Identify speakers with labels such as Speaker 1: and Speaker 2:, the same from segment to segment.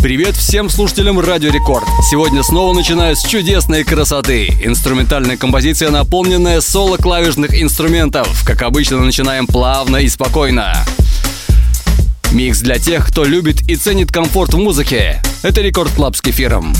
Speaker 1: Привет всем слушателям Радио Рекорд. Сегодня снова начинаю с чудесной красоты. Инструментальная композиция, наполненная соло-клавишных инструментов. Как обычно, начинаем плавно и спокойно. Микс для тех, кто любит и ценит комфорт в музыке. Это Record Club с Кефиром.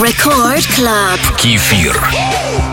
Speaker 2: Record Club. Кефир.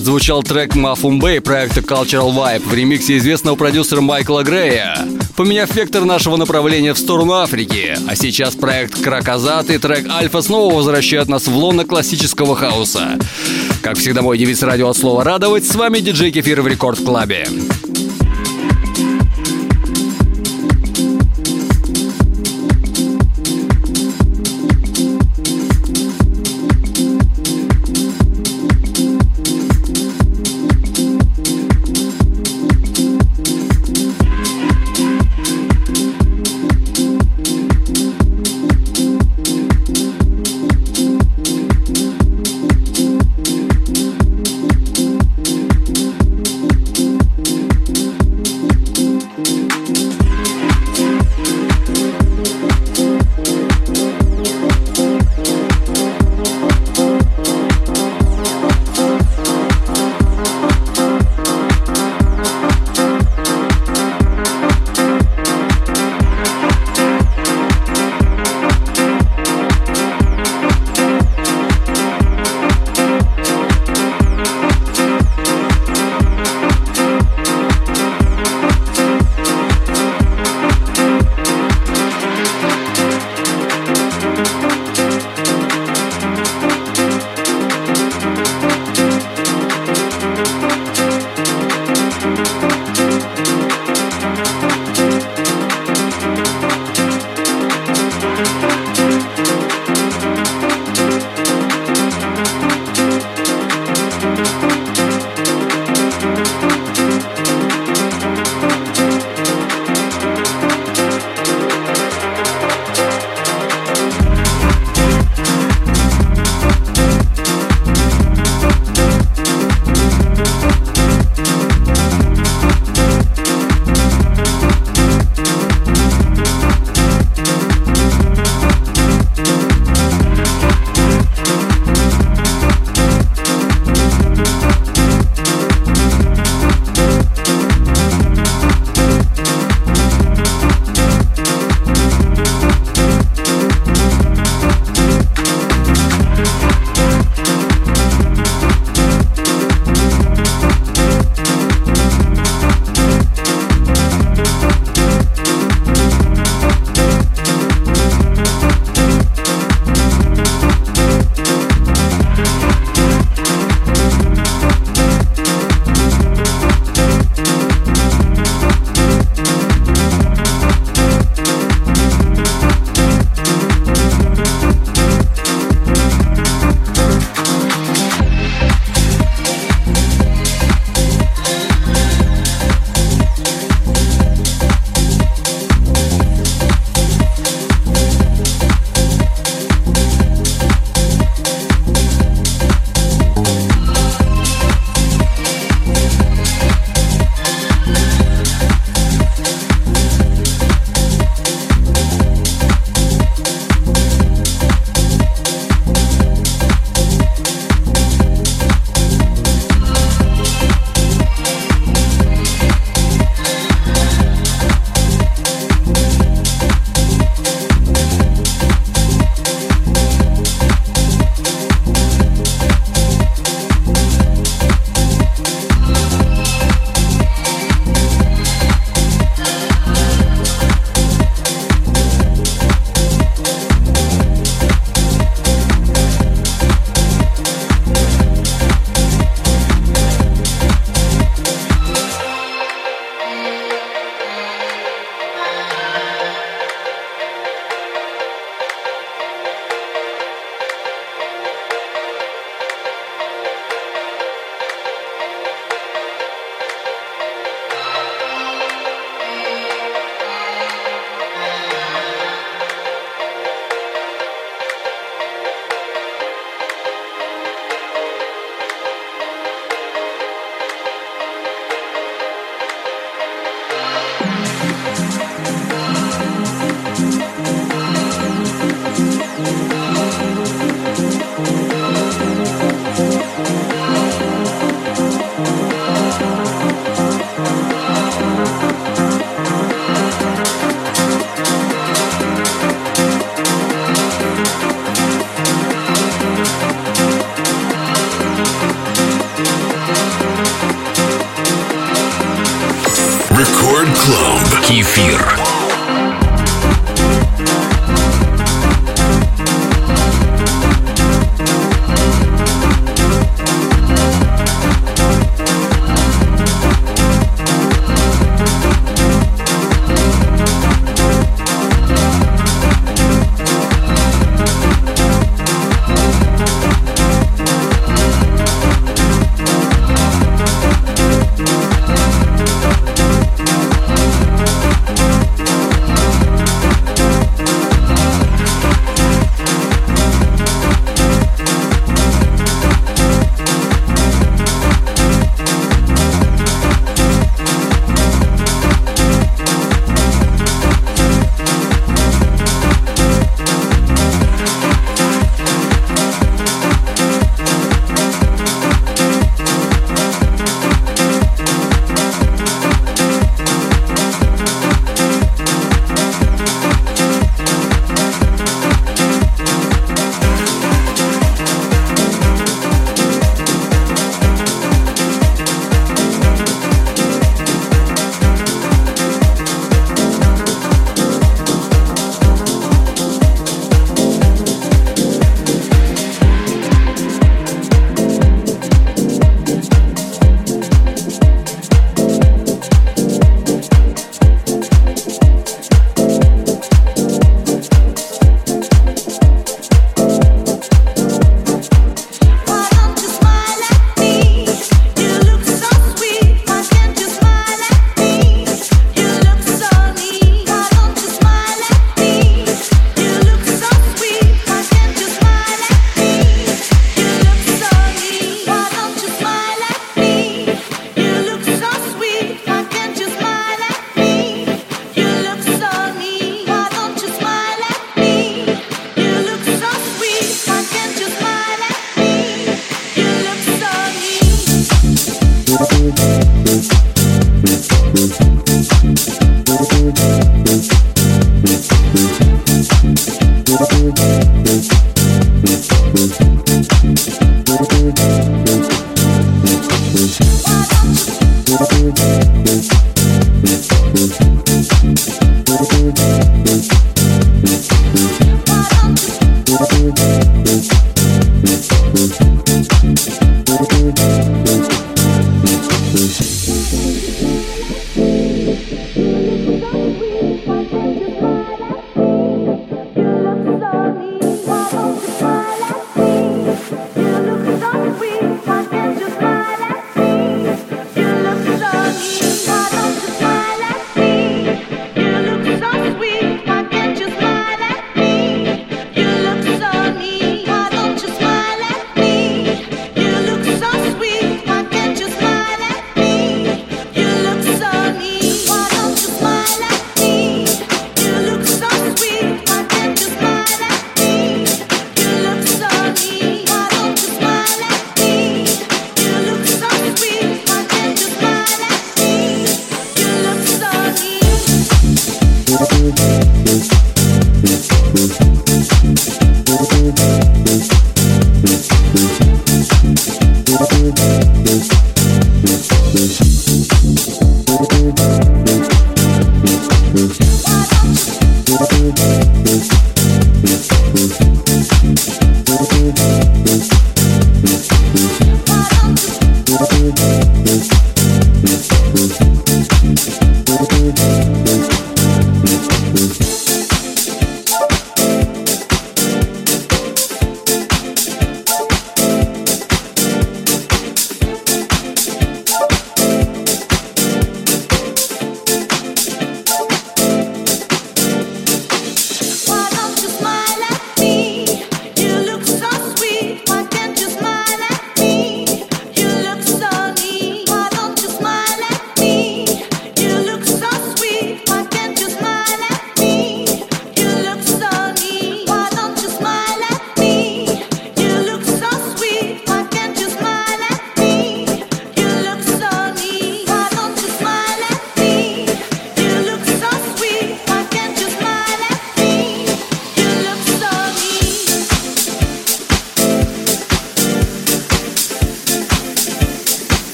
Speaker 1: Отзвучал трек Мафумбей проекта Cultural Vibe в ремиксе известного продюсера Майкла Грея, поменяв вектор нашего направления в сторону Африки. А сейчас проект Кракозат и трек Альфа снова возвращают нас в лоно классического хаоса. Как всегда, мой девиз радио от слова «радовать». С вами диджей Кефир в Рекорд Клабе.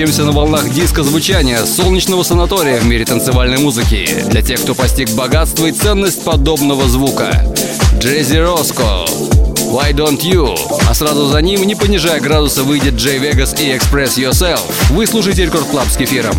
Speaker 1: Покачиваемся на волнах диско-звучания солнечного санатория в мире танцевальной музыки для тех, кто постиг богатство и ценность подобного звука. Jazzy Rossco, Why Don't You? А сразу за ним, не понижая градуса, выйдет Jay Vegas и Express Yourself. Вы слушаете Record Club с Кефиром.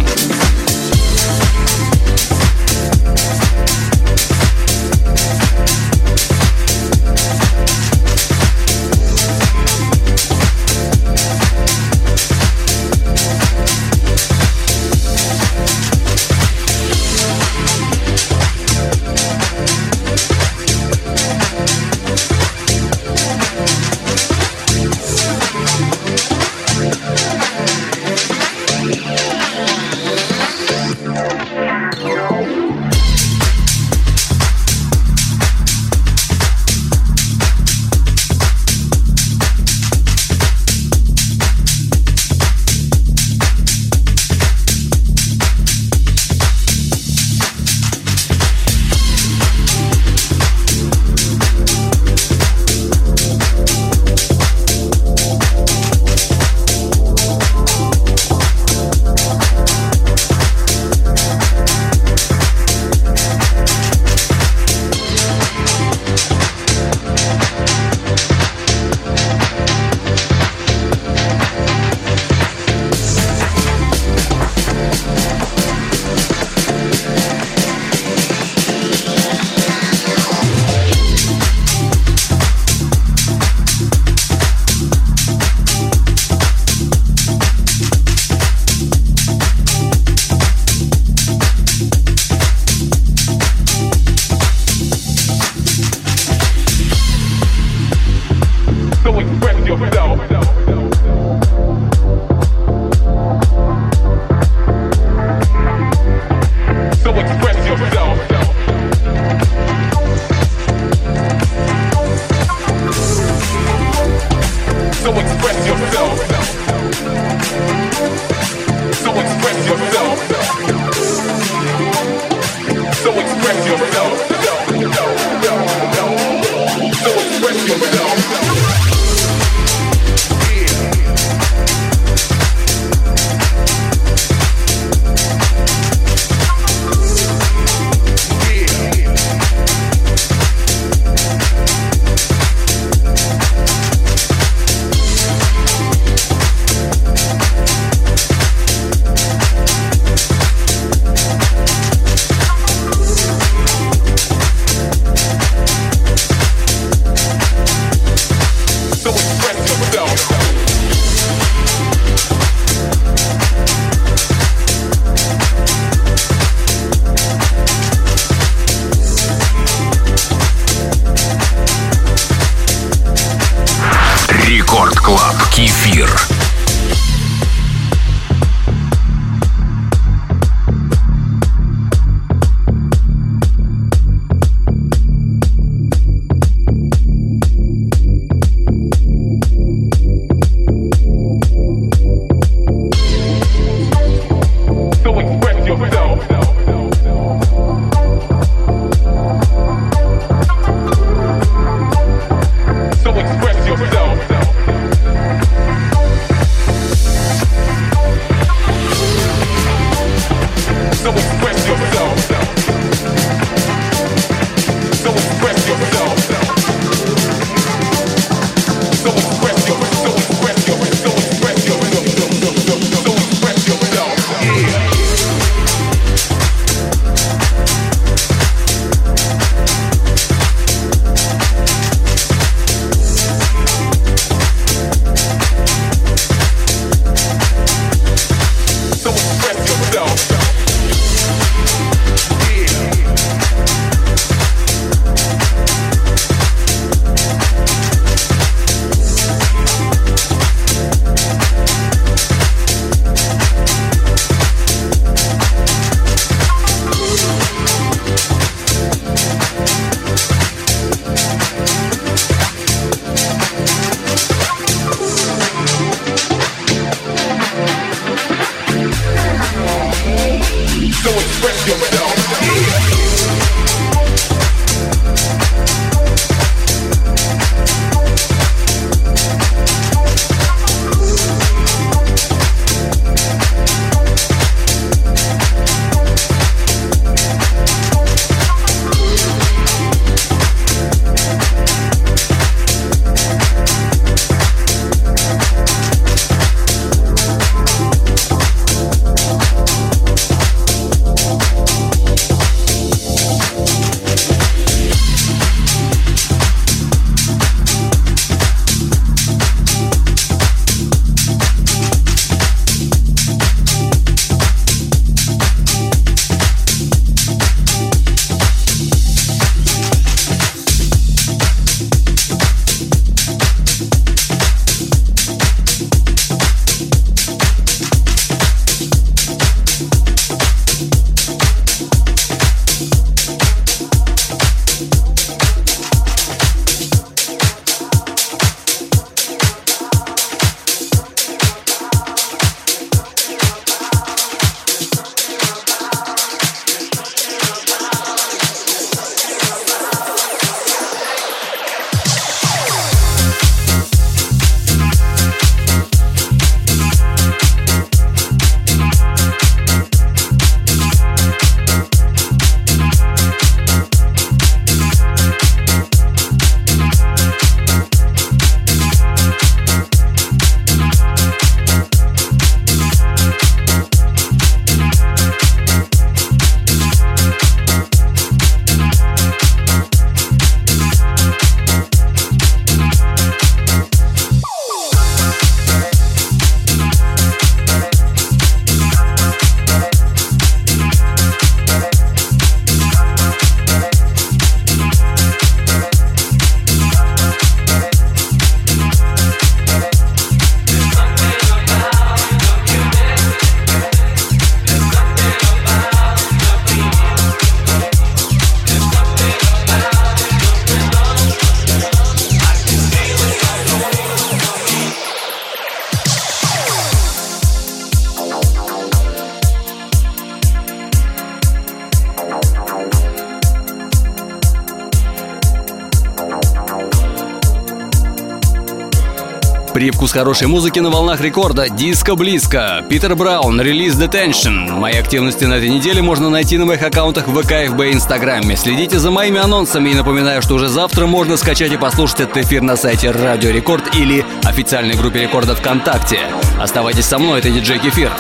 Speaker 1: Привкус хорошей музыки на волнах рекорда. Диско близко. Питер Браун, релиз Detention. Мои активности на этой неделе можно найти на моих аккаунтах в ВК, и Инстаграме. Следите за моими анонсами и напоминаю, что уже завтра можно скачать и послушать этот эфир на сайте Радио Рекорд или официальной группе рекорда ВКонтакте. Оставайтесь со мной, это диджей Кефир.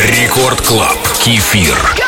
Speaker 3: Рекорд Клаб. Кефир.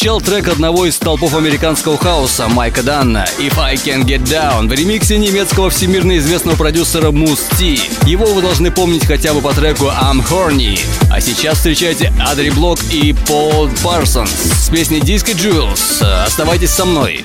Speaker 1: Отзвучал трек одного из столпов американского хаоса Майка Данна «If I Can Get Down» в ремиксе немецкого всемирно известного продюсера Moose T. Его вы должны помнить хотя бы по треку «I'm Horny». А сейчас встречайте Адри Блок и Пол Парсонс с песней «Disco Jewels». Оставайтесь со мной.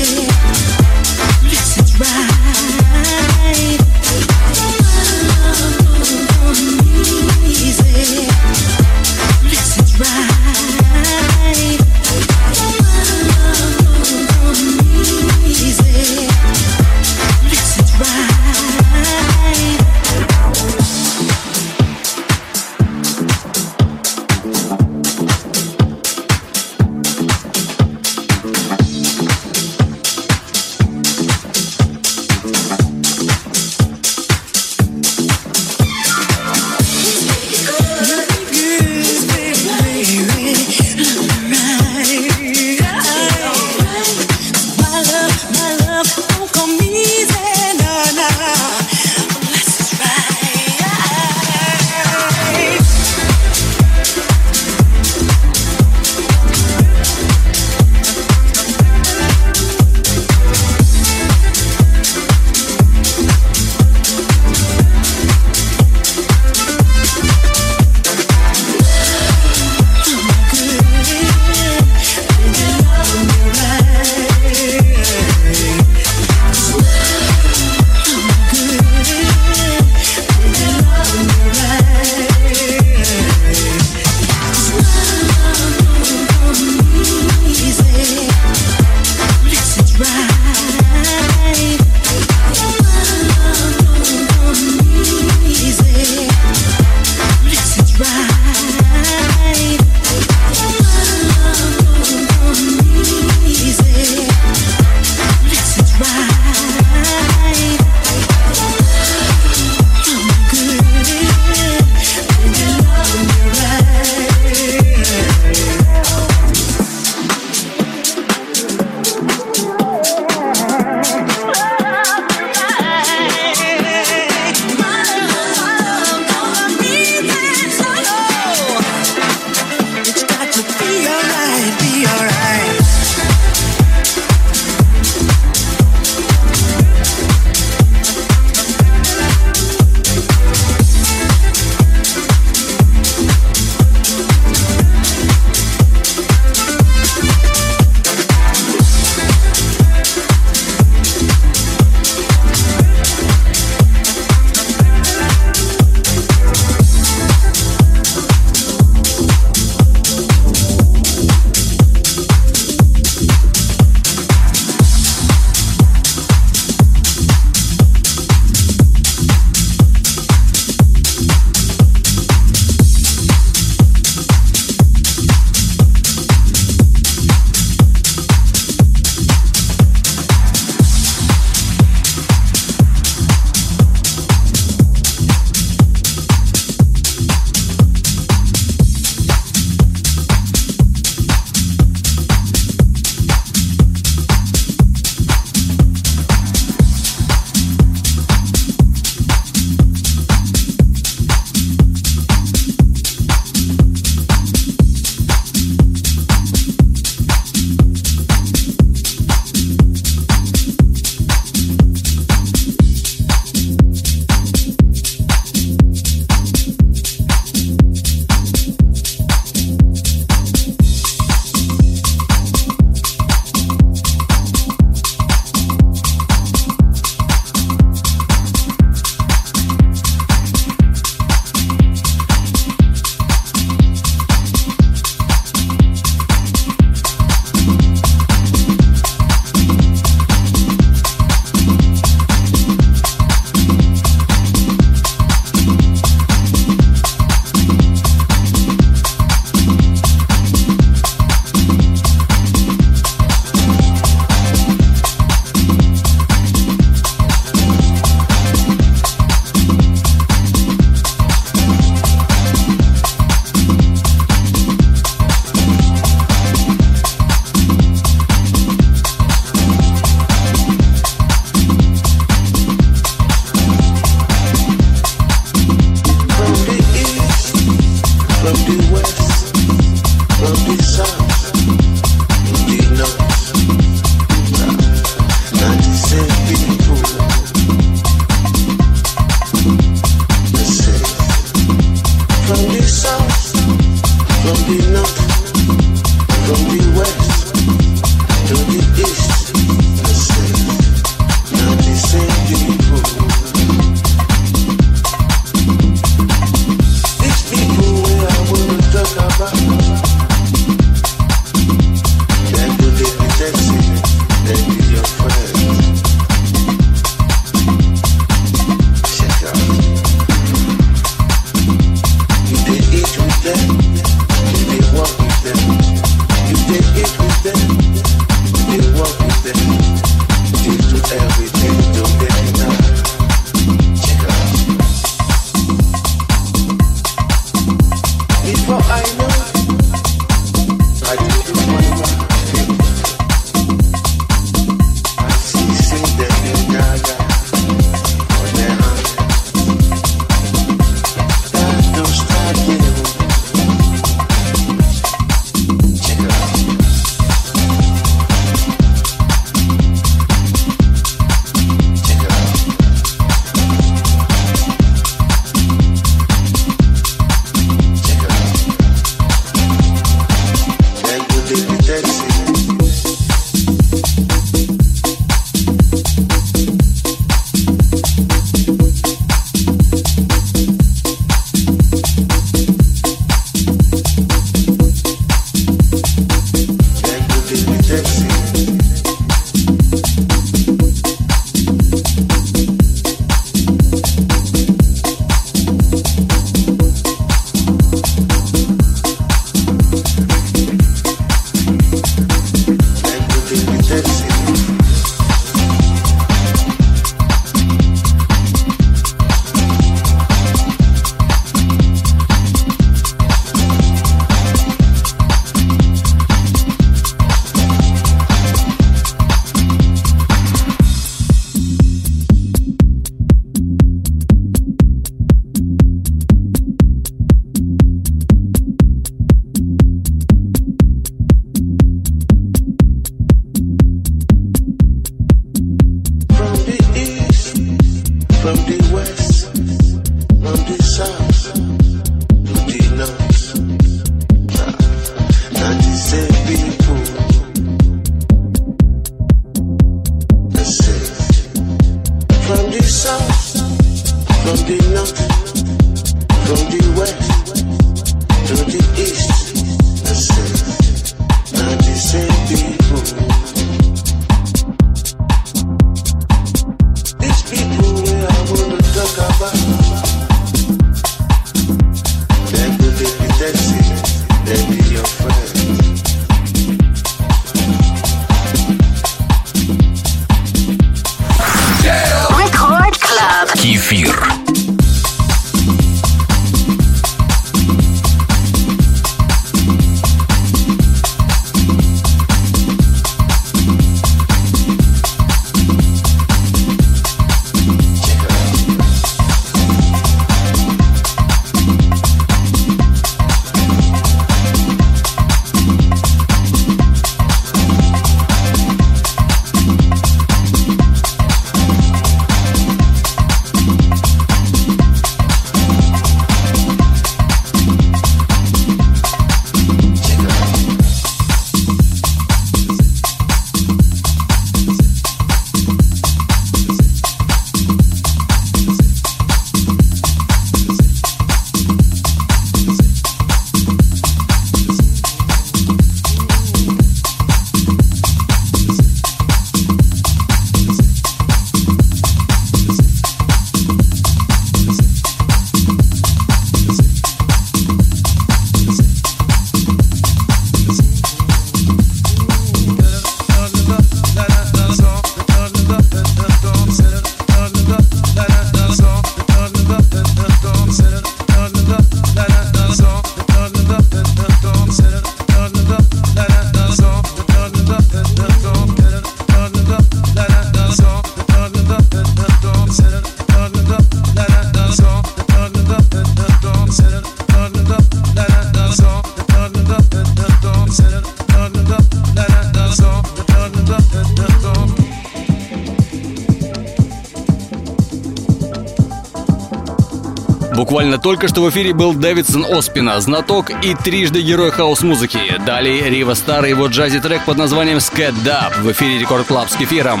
Speaker 1: Буквально только что в эфире был Davidson Ospina, знаток и трижды герой хаус-музыки. Далее Riva Starr и его jazzy -трек под названием «Scat Dub» в эфире Record Club с Кефиром.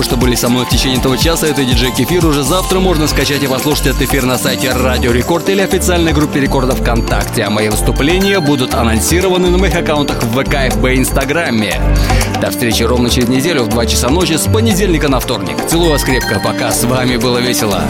Speaker 1: Спасибо, что были со мной в течение этого часа. Это диджей Кефир. Уже завтра можно скачать и послушать этот эфир на сайте Радио Рекорд или официальной группе Рекорда ВКонтакте. А мои выступления будут анонсированы на моих аккаунтах в ВК, ФБ и Инстаграме. До встречи ровно через неделю в 2 часа ночи с понедельника на вторник. Целую вас крепко. Пока. С вами было весело.